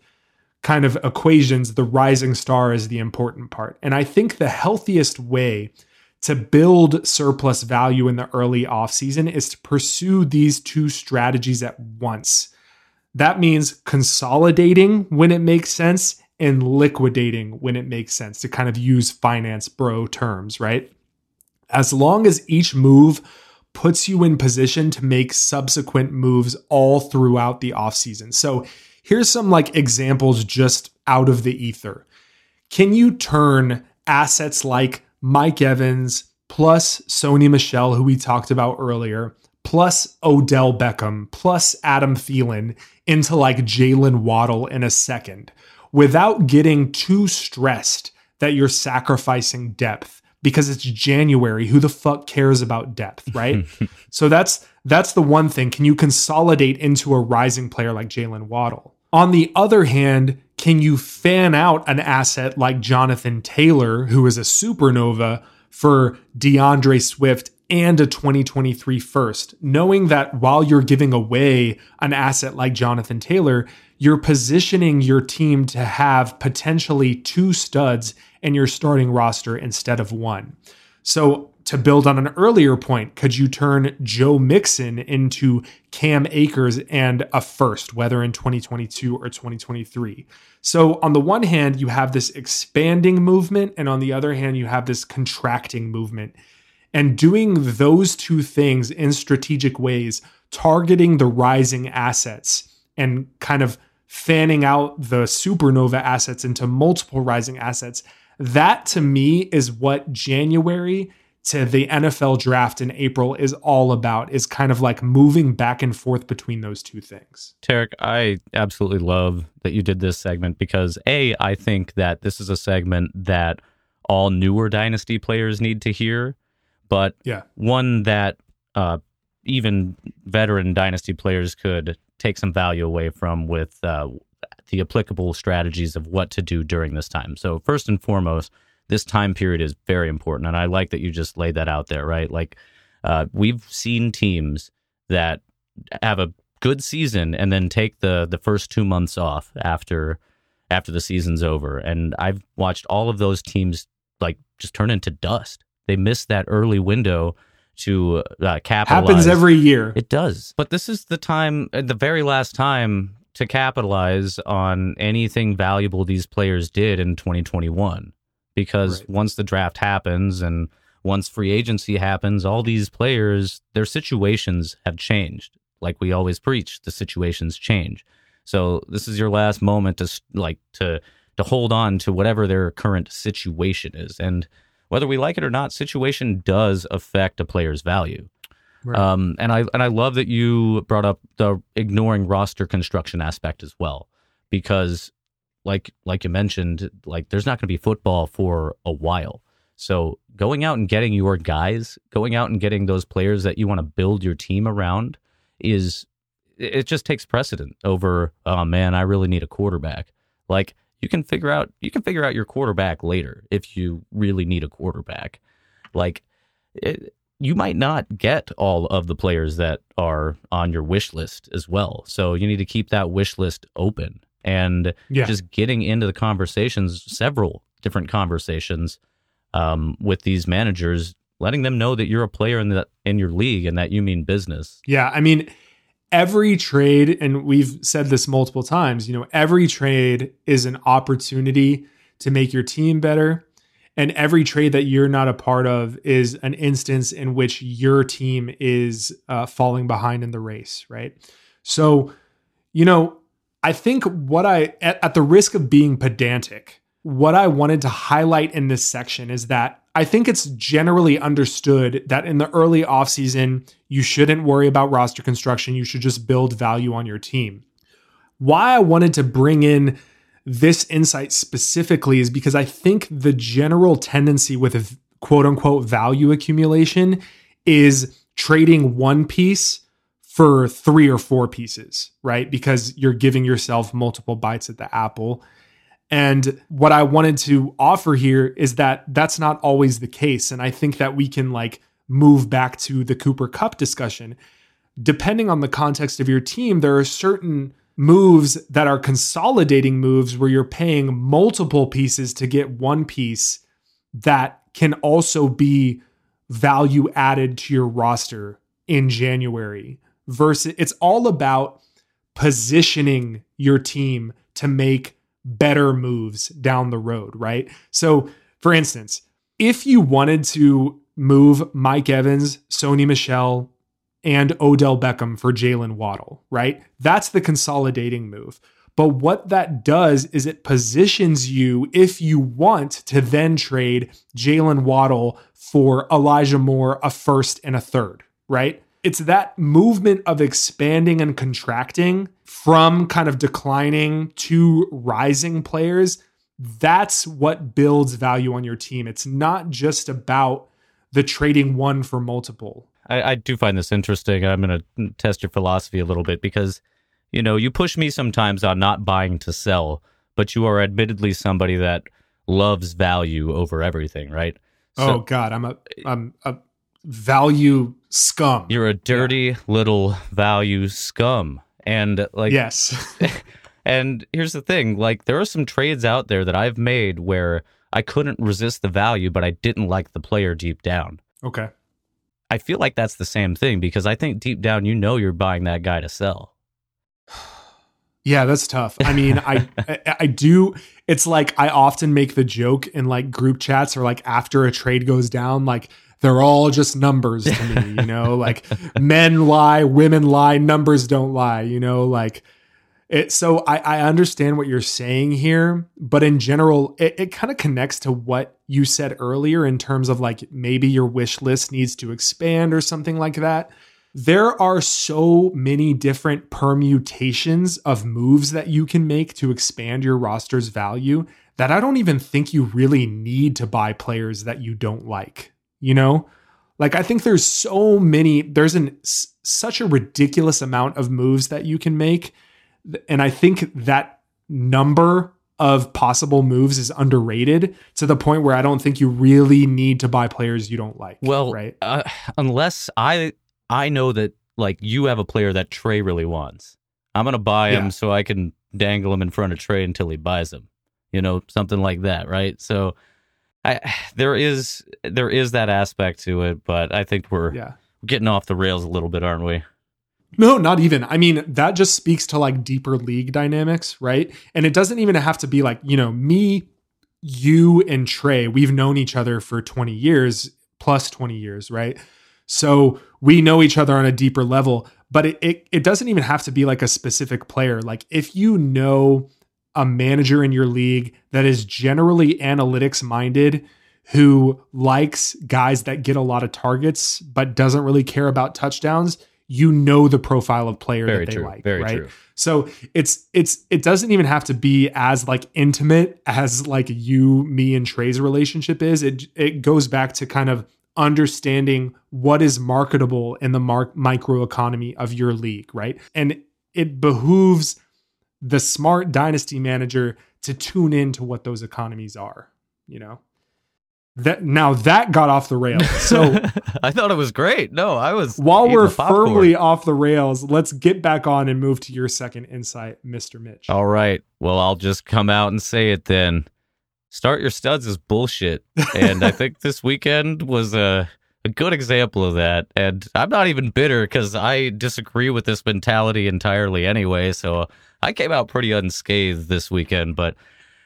S2: kind of equations, the rising star is the important part. And I think the healthiest way to build surplus value in the early offseason is to pursue these two strategies at once. That means consolidating when it makes sense and liquidating when it makes sense to kind of use finance bro terms, right? As long as each move puts you in position to make subsequent moves all throughout the offseason. So here's some like examples just out of the ether. Can you turn assets like Mike Evans plus Sony Michel, who we talked about earlier, plus Odell Beckham, plus Adam Thielen into like Jalen Waddle in a second without getting too stressed that you're sacrificing depth because it's January. Who the fuck cares about depth, right? *laughs* so that's that's the one thing. Can you consolidate into a rising player like Jalen Waddle? On the other hand, can you fan out an asset like Jonathan Taylor, who is a supernova, for DeAndre Swift and a 2023 first, knowing that while you're giving away an asset like Jonathan Taylor, you're positioning your team to have potentially two studs in your starting roster instead of one. So to build on an earlier point, could you turn Joe Mixon into Cam Akers and a first, whether in 2022 or 2023? So, on the one hand, you have this expanding movement, and on the other hand, you have this contracting movement. And doing those two things in strategic ways, targeting the rising assets and kind of fanning out the supernova assets into multiple rising assets, that to me is what January to the NFL draft in April is all about is kind of like moving back and forth between those two things.
S1: Tarek, I absolutely love that you did this segment because A, I think that this is a segment that all newer dynasty players need to hear, but
S2: yeah.
S1: one that uh, even veteran dynasty players could take some value away from with uh, the applicable strategies of what to do during this time. So, first and foremost, this time period is very important. And I like that you just laid that out there, right? Like uh, we've seen teams that have a good season and then take the the first two months off after after the season's over. And I've watched all of those teams like just turn into dust. They miss that early window to uh, capitalize.
S2: Happens every year.
S1: It does. But this is the time, the very last time to capitalize on anything valuable these players did in 2021 because right. once the draft happens and once free agency happens, all these players, their situations have changed. Like we always preach, the situations change. So this is your last moment to like to to hold on to whatever their current situation is, and whether we like it or not, situation does affect a player's value.
S2: Right.
S1: Um, and I and I love that you brought up the ignoring roster construction aspect as well, because like like you mentioned, like there's not going to be football for a while. So going out and getting your guys, going out and getting those players that you want to build your team around is it just takes precedent over oh man, I really need a quarterback. Like you can figure out you can figure out your quarterback later if you really need a quarterback. Like it, you might not get all of the players that are on your wish list as well. So you need to keep that wish list open and
S2: Yeah.
S1: just getting into the conversations, several different conversations um, with these managers, letting them know that you're a player in the in your league and that you mean business.
S2: Yeah, I mean, every trade, and we've said this multiple times, you know, every trade is an opportunity to make your team better. And every trade that you're not a part of is an instance in which your team is uh, falling behind in the race, right? So, you know, I think what I, at, at the risk of being pedantic, what I wanted to highlight in this section is that I think it's generally understood that in the early offseason, you shouldn't worry about roster construction. You should just build value on your team. Why I wanted to bring in this insight specifically is because I think the general tendency with quote unquote value accumulation is trading one piece for three or four pieces, right? Because you're giving yourself multiple bites at the apple. And what I wanted to offer here is that that's not always the case. And I think that we can like move back to the Cooper Kupp discussion. Depending on the context of your team, there are certain moves that are consolidating moves where you're paying multiple pieces to get one piece that can also be value added to your roster in January versus it's all about positioning your team to make better moves down the road, right? So, for instance, if you wanted to move Mike Evans, Sony Michel, and Odell Beckham for Jalen Waddle, right? That's the consolidating move. But what that does is it positions you, if you want to then trade Jalen Waddle for Elijah Moore, a first and a third, right? It's that movement of expanding and contracting from kind of declining to rising players. That's what builds value on your team. It's not just about the trading one for multiple.
S1: I, I do find this interesting. I'm going to test your philosophy a little bit because, you know, you push me sometimes on not buying to sell, but you are admittedly somebody that loves value over everything, right?
S2: oh God, I'm a I'm a value scum.
S1: You're a dirty little value scum. And like
S2: yes. *laughs*
S1: and here's the thing, like there are some trades out there that I've made where I couldn't resist the value, but I didn't like the player deep down.
S2: okay.
S1: I feel like that's the same thing because I think deep down you know you're buying that guy to sell. *sighs*
S2: Yeah, that's tough. I mean, I, *laughs* I I do. It's like I often make the joke in like group chats or like after a trade goes down, like they're all just numbers to me. You *laughs* know, like men lie, women lie, numbers don't lie. You know, like it. So I I understand what you're saying here, but in general, it, it kind of connects to what you said earlier in terms of like maybe your wish list needs to expand or something like that there are so many different permutations of moves that you can make to expand your roster's value that I don't even think you really need to buy players that you don't like. You know? Like I think there's so many there's an s- such a ridiculous amount of moves that you can make and I think that number of possible moves is underrated to the point where I don't think you really need to buy players you don't like.
S1: Well,
S2: right?
S1: uh, unless I I know that like you have a player that Trey really wants. I'm gonna buy him so I can dangle him in front of Trey until he buys him. You know, something like that, right? So I there is there is that aspect to it, but I think we're
S2: Yeah.
S1: getting off the rails a little bit, aren't we?
S2: No, not even. I mean, that just speaks to like deeper league dynamics, right? And it doesn't even have to be like, you know, me, you, and Trey, we've known each other for 20 years, plus 20 years, right? So we know each other on a deeper level, but it, it, it doesn't even have to be like a specific player. Like if you know a manager in your league that is generally analytics minded, who likes guys that get a lot of targets but doesn't really care about touchdowns, you know the profile of player
S1: Very
S2: that they
S1: true.
S2: like,
S1: Very
S2: right?
S1: true.
S2: So it's it's it doesn't even have to be as like intimate as like you, me, and Trey's relationship is. It it goes back to kind of understanding what is marketable in the mark microeconomy of your league, right? And it behooves the smart dynasty manager to tune into what those economies are, you know. That now that got off the rails. So *laughs*
S1: I thought it was great. No, I was
S2: while we're firmly off the rails, let's get back on and move to your second insight, Mr. Mitch.
S1: All right. Well, I'll just come out and say it then. Start your studs is bullshit. And I think *laughs* this weekend was a, a good example of that. And I'm not even bitter because I disagree with this mentality entirely anyway. So I came out pretty unscathed this weekend. But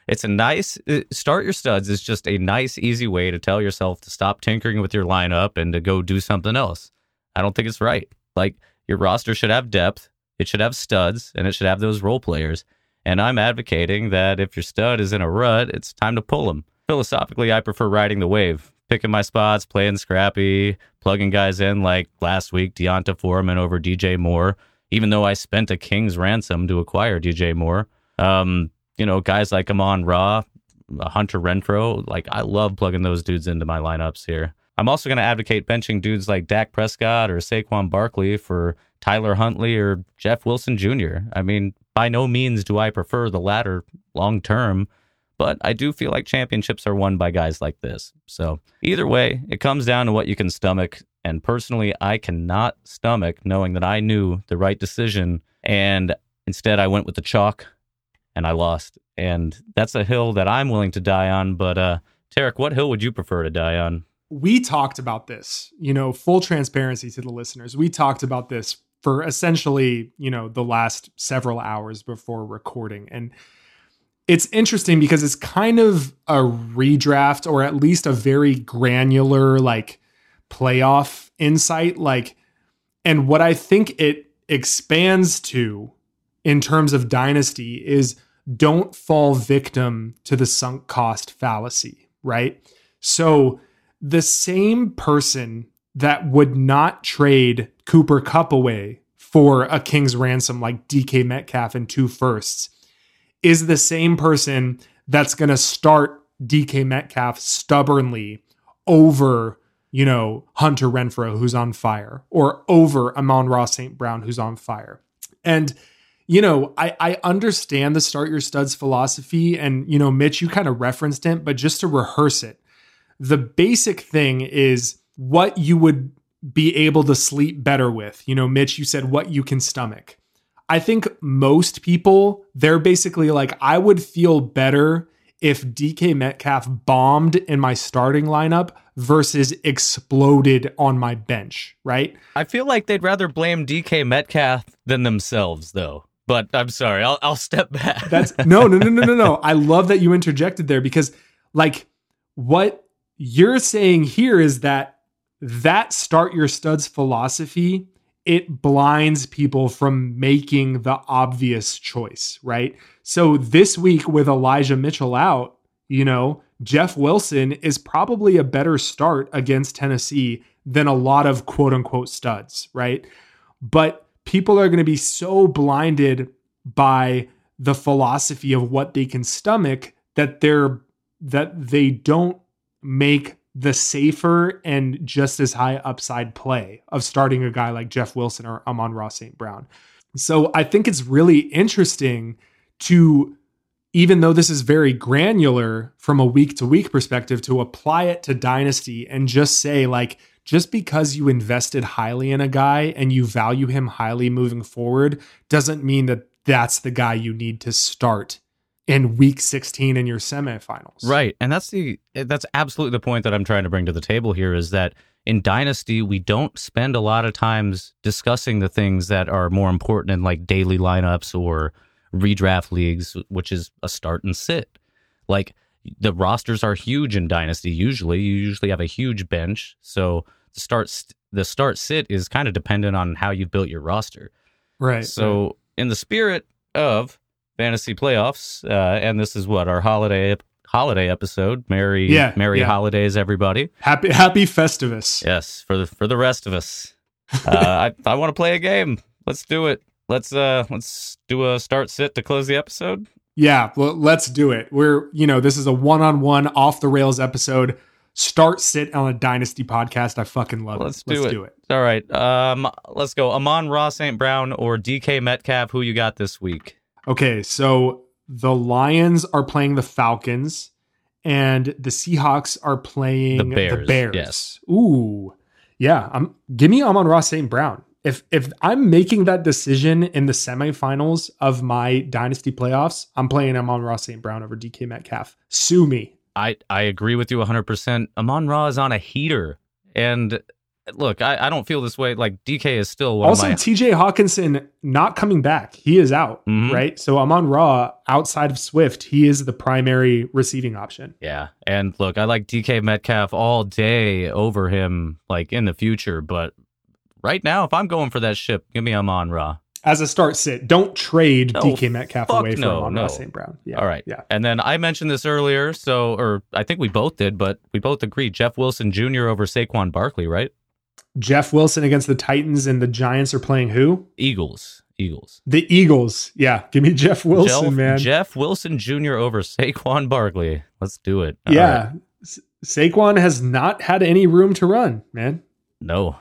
S1: it's a nice uh, start your studs is just a nice, easy way to tell yourself to stop tinkering with your lineup and to go do something else. I don't think it's right. Like your roster should have depth, it should have studs, and it should have those role players. And I'm advocating that if your stud is in a rut, it's time to pull him. Philosophically, I prefer riding the wave, picking my spots, playing scrappy, plugging guys in like last week, D'Onta Foreman over DJ Moore, even though I spent a king's ransom to acquire DJ Moore. Um, you know, guys like Amon Ra, Hunter Renfrow, like I love plugging those dudes into my lineups here. I'm also going to advocate benching dudes like Dak Prescott or Saquon Barkley for Tyler Huntley or Jeff Wilson Jr. I mean, by no means do I prefer the latter long term, but I do feel like championships are won by guys like this. So either way, it comes down to what you can stomach. And personally, I cannot stomach knowing that I knew the right decision and instead I went with the chalk and I lost. And that's a hill that I'm willing to die on. But uh, Tarek, what hill would you prefer to die on?
S2: we talked about this, you know, full transparency to the listeners. We talked about this for essentially, you know, the last several hours before recording. And it's interesting because it's kind of a redraft or at least a very granular like playoff insight like and what I think it expands to in terms of dynasty is don't fall victim to the sunk cost fallacy, right? So the same person that would not trade Cooper Kupp away for a king's ransom like DK Metcalf and two firsts is the same person that's going to start DK Metcalf stubbornly over, you know, Hunter Renfrow, who's on fire, or over Amon Ra St. Brown, who's on fire. And, you know, I, I understand the start your studs philosophy. And, you know, Mitch, you kind of referenced it, but just to rehearse it, the basic thing is what you would be able to sleep better with. You know, Mitch, you said what you can stomach. I think most people, they're basically like, I would feel better if DK Metcalf bombed in my starting lineup versus exploded on my bench, right?
S1: I feel like they'd rather blame DK Metcalf than themselves, though. But I'm sorry, I'll, I'll step back.
S2: That's no, no, no, no, no, no. *laughs* I love that you interjected there because, like, what you're saying here is that that start your studs philosophy it blinds people from making the obvious choice, right? So this week with Elijah Mitchell out, you know, Jeff Wilson is probably a better start against Tennessee than a lot of quote unquote studs, right? But people are going to be so blinded by the philosophy of what they can stomach that they're that they don't make the safer and just as high upside play of starting a guy like Jeff Wilson or Amon Ra St. Brown. So I think it's really interesting to, even though this is very granular from a week to week perspective, to apply it to Dynasty and just say, like, just because you invested highly in a guy and you value him highly moving forward doesn't mean that that's the guy you need to start in week 16 in your semifinals.
S1: Right. And that's the that's absolutely the point that I'm trying to bring to the table here is that in dynasty we don't spend a lot of times discussing the things that are more important in like daily lineups or redraft leagues which is a start and sit. Like the rosters are huge in dynasty usually. You usually have a huge bench. So the start st- the start sit is kind of dependent on how you've built your roster.
S2: Right.
S1: So, in the spirit of fantasy playoffs, uh, and this is what our holiday holiday episode. Merry,
S2: Yeah,
S1: merry
S2: yeah.
S1: holidays, everybody.
S2: happy happy Festivus.
S1: Yes, for the for the rest of us. Uh, *laughs* I I want to play a game. Let's do it. Let's uh let's do a start sit to close the episode.
S2: Yeah, well, let's do it. We're, you know, this is a one-on-one off the rails episode. Start sit on a dynasty podcast. I fucking love
S1: Let's
S2: it.
S1: do
S2: let's
S1: it.
S2: do it.
S1: All right. Um, let's go. Amon Ra St. Brown or DK Metcalf. Who you got this week?
S2: Okay, so the Lions are playing the Falcons and the Seahawks are playing
S1: The
S2: the
S1: Bears,
S2: Bears.
S1: yes.
S2: Ooh. Yeah, I'm give me Amon Ra St. Brown. If if I'm making that decision in the semifinals of my dynasty playoffs, I'm playing Amon Ra St. Brown over DK Metcalf. Sue me.
S1: I I agree with you 100%. Amon Ra is on a heater, and look, I, I don't feel this way. Like DK is still one
S2: also,
S1: of my
S2: TJ Hockenson not coming back. He is out,
S1: Mhm.
S2: right? So Amon Ra, outside of Swift, he is the primary receiving option.
S1: Yeah. And look, I like DK Metcalf all day over him, like in the future. But right now, if I'm going for that ship, give me Amon Ra.
S2: As a start sit, don't trade
S1: No,
S2: DK Metcalf away from
S1: no,
S2: Amon
S1: no.
S2: Ra St. Brown. Yeah.
S1: All right.
S2: Yeah.
S1: And then I mentioned this earlier. So, or I think we both did, but we both agreed Jeff Wilson Jr. over Saquon Barkley, right?
S2: Jeff Wilson against the Titans and the Giants are playing who?
S1: Eagles. Eagles.
S2: The Eagles. Yeah. Give me Jeff Wilson,
S1: Jeff,
S2: man.
S1: Jeff Wilson Jr. over Saquon Barkley. Let's do it. All right.
S2: yeah. S- Saquon has not had any room to run, man.
S1: No.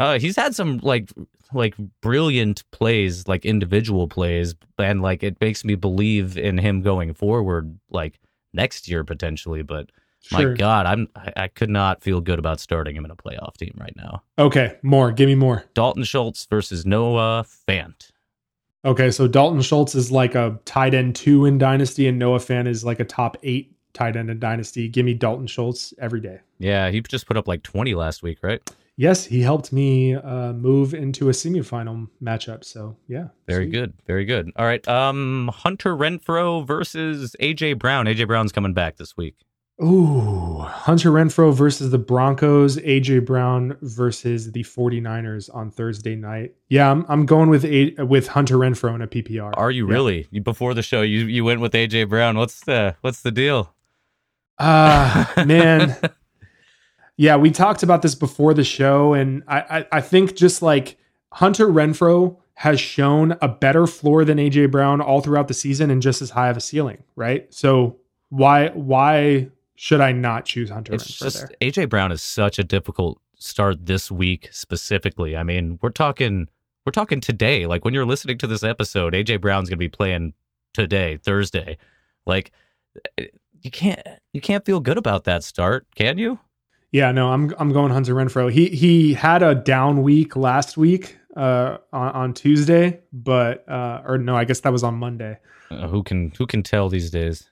S1: Uh, he's had some like like brilliant plays, like individual plays, and like it makes me believe in him going forward, like next year potentially. But
S2: Sure.
S1: my God, I'm I, I could not feel good about starting him in a playoff team right now.
S2: Okay. More. Give me more.
S1: Dalton Schultz versus Noah Fant.
S2: Okay. So Dalton Schultz is like a tight end two in Dynasty, and Noah Fant is like a top eight tight end in Dynasty. Give me Dalton Schultz every day.
S1: Yeah, he just put up like 20 last week, right?
S2: Yes, he helped me uh, move into a semifinal matchup. So yeah,
S1: Very
S2: sweet.
S1: good. Very good. All right. Um Hunter Renfrow versus AJ Brown. AJ Brown's coming back this week.
S2: Ooh, Hunter Renfrow versus the Broncos, AJ Brown versus the 49ers on Thursday night. Yeah, I'm, I'm going with a, with Hunter Renfrow in a PPR.
S1: Are you
S2: Yeah.
S1: really? Before the show, you you went with AJ Brown. What's the what's the deal?
S2: Ah, man. *laughs* Yeah, we talked about this before the show, and I, I, I think just like Hunter Renfrow has shown a better floor than AJ Brown all throughout the season and just as high of a ceiling, right? So why why should I not choose Hunter
S1: It's
S2: Renfrow
S1: just
S2: there?
S1: AJ Brown is such a difficult start this week specifically. I mean, we're talking we're talking today. Like when you're listening to this episode, AJ Brown's going to be playing today, Thursday. Like eh, you can't you can't feel good about that start, can you?
S2: Yeah, no, I'm I'm going Hunter Renfrow. He he had a down week last week uh on, on Tuesday, but uh or no, I guess that was on Monday.
S1: Uh, who can who can tell these days?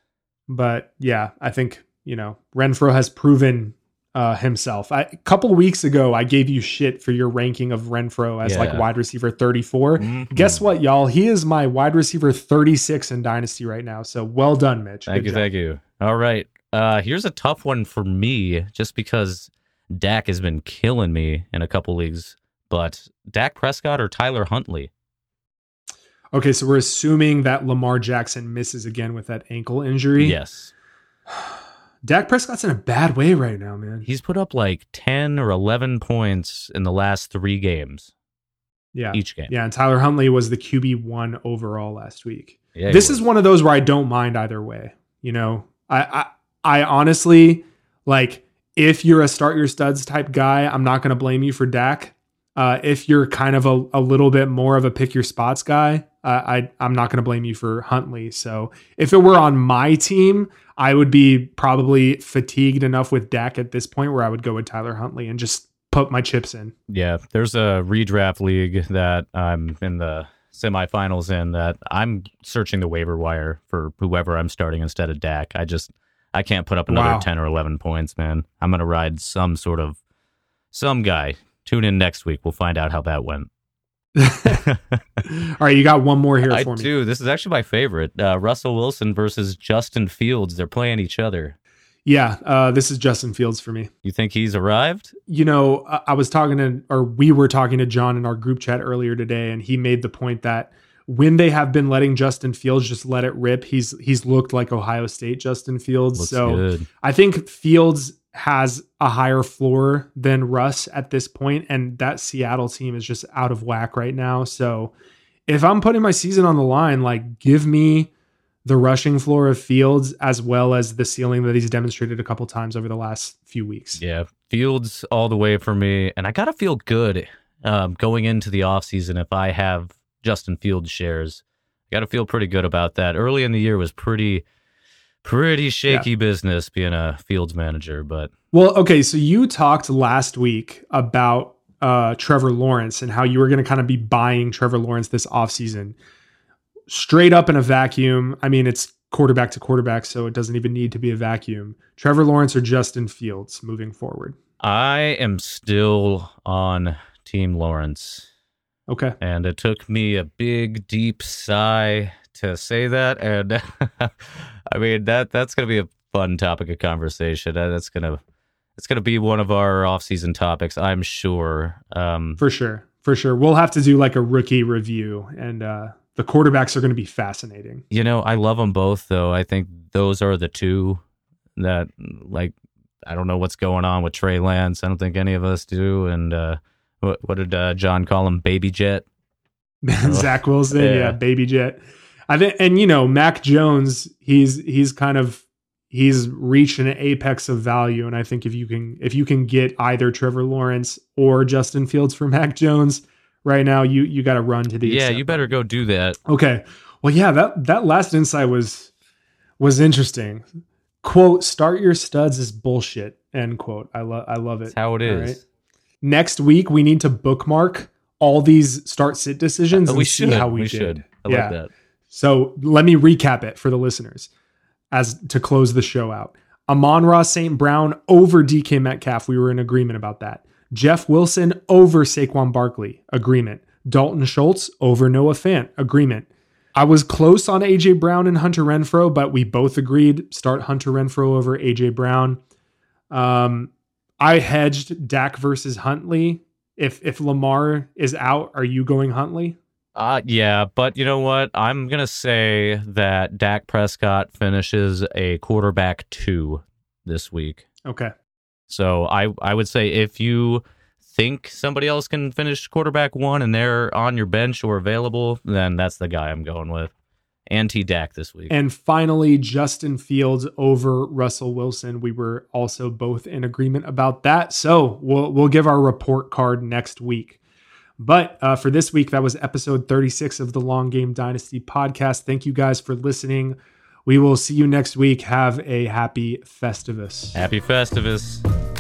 S2: But yeah, I think, you know, Renfrow has proven uh himself. I, a couple weeks ago I gave you shit for your ranking of Renfrow as like wide receiver 34.
S1: Mhm.
S2: Guess what, y'all? He is my wide receiver 36 in Dynasty right now. So well done, Mitch.
S1: Thank
S2: Good
S1: you,
S2: job.
S1: thank you. All right. Uh here's a tough one for me just because Dak has been killing me in a couple leagues, but Dak Prescott or Tyler Huntley?
S2: Okay, so we're assuming that Lamar Jackson misses again with that ankle injury.
S1: Yes. *sighs*
S2: Dak Prescott's in a bad way right now, man.
S1: He's put up like 10 or 11 points in the last 3 games
S2: Yeah.
S1: each game.
S2: Yeah, and Tyler Huntley was the QB one overall last week.
S1: Yeah,
S2: this is one of those where I don't mind either way. You know, I, I honestly like if you're a start your studs type guy, I'm not going to blame you for Dak. Uh, if you're kind of a, a little bit more of a pick your spots guy, uh, I I'm not going to blame you for Huntley. So if it were on my team, I would be probably fatigued enough with Dak at this point where I would go with Tyler Huntley and just put my chips in.
S1: Yeah, there's a redraft league that I'm in the semifinals in that I'm searching the waiver wire for whoever I'm starting instead of Dak. I just I can't put up another
S2: Wow.
S1: 10 or 11 points, man. I'm going to ride some sort of some guy. Tune in next week. We'll find out how that went. *laughs*
S2: All right, you got one more here
S1: I
S2: for me.
S1: do. This is actually my favorite. Uh, Russell Wilson versus Justin Fields. They're playing each other.
S2: Yeah, uh, this is Justin Fields for me.
S1: You think he's arrived?
S2: You know, I, I was talking to, or we were talking to Jon in our group chat earlier today, and he made the point that when they have been letting Justin Fields just let it rip, he's he's looked like Ohio State Justin Fields.
S1: Looks
S2: so
S1: good.
S2: I think Fields has a higher floor than Russ at this point, and that Seattle team is just out of whack right now. So if I'm putting my season on the line, like give me the rushing floor of Fields as well as the ceiling that he's demonstrated a couple times over the last few weeks.
S1: Yeah, Fields all the way for me. And I got to feel good um, going into the offseason if I have Justin Fields shares. Got to feel pretty good about that. Early in the year was pretty, pretty shaky business being a Fields manager, but
S2: Well, okay, so you talked last week about uh, Trevor Lawrence and how you were going to kind of be buying Trevor Lawrence this offseason. Straight up in a vacuum. I mean, it's quarterback to quarterback, so it doesn't even need to be a vacuum. Trevor Lawrence or Justin Fields moving forward.
S1: I am still on Team Lawrence.
S2: Okay.
S1: And it took me a big, deep sigh to say that. And *laughs* I mean that that's gonna be a fun topic of conversation. That's gonna it's gonna be one of our off-season topics, I'm sure. Um,
S2: For sure. For sure. We'll have to do like a rookie review, and uh, the quarterbacks are going to be fascinating.
S1: you know, I love them both, though. I think those are the two that, like, I don't know what's going on with Trey Lance. I don't think any of us do. And uh, what, what did uh, Jon call him? Baby Jet. *laughs*
S2: Zach Wilson, yeah.
S1: Yeah.
S2: baby jet. I think, and you know, Mac Jones, he's he's kind of he's reached an apex of value, and I think if you can if you can get either Trevor Lawrence or Justin Fields for Mac Jones right now, you you got to run to the
S1: Yeah,
S2: accept
S1: you better go do that.
S2: Okay. Well, yeah, that that last insight was was interesting. Quote, start your studs is bullshit. End quote. I love I love it.
S1: That's how it
S2: right. Next week we need to bookmark all these start sit decisions
S1: Uh,
S2: and
S1: we
S2: see how we,
S1: we
S2: did.
S1: should. I
S2: yeah.
S1: like that.
S2: So let me recap it for the listeners as to close the show out. Amon Ra St. Brown over DK Metcalf. We were in agreement about that. Jeff Wilson over Saquon Barkley. Agreement. Dalton Schultz over Noah Fant. Agreement. I was close on AJ Brown and Hunter Renfrow, but we both agreed start Hunter Renfrow over AJ Brown. Um, I hedged Dak versus Huntley. If if Lamar is out, are you going Huntley?
S1: Uh, yeah, but you know what? I'm gonna say that Dak Prescott finishes a quarterback two this week.
S2: Okay.
S1: So I I would say if you think somebody else can finish quarterback one and they're on your bench or available, then that's the guy I'm going with. Anti Dak this week.
S2: And finally, Justin Fields over Russell Wilson. We were also both in agreement about that. So we'll we'll give our report card next week. But uh, for this week, that was episode 36 of the Long Game Dynasty podcast. Thank you guys for listening. We will see you next week. Have a happy Festivus.
S1: Happy Festivus.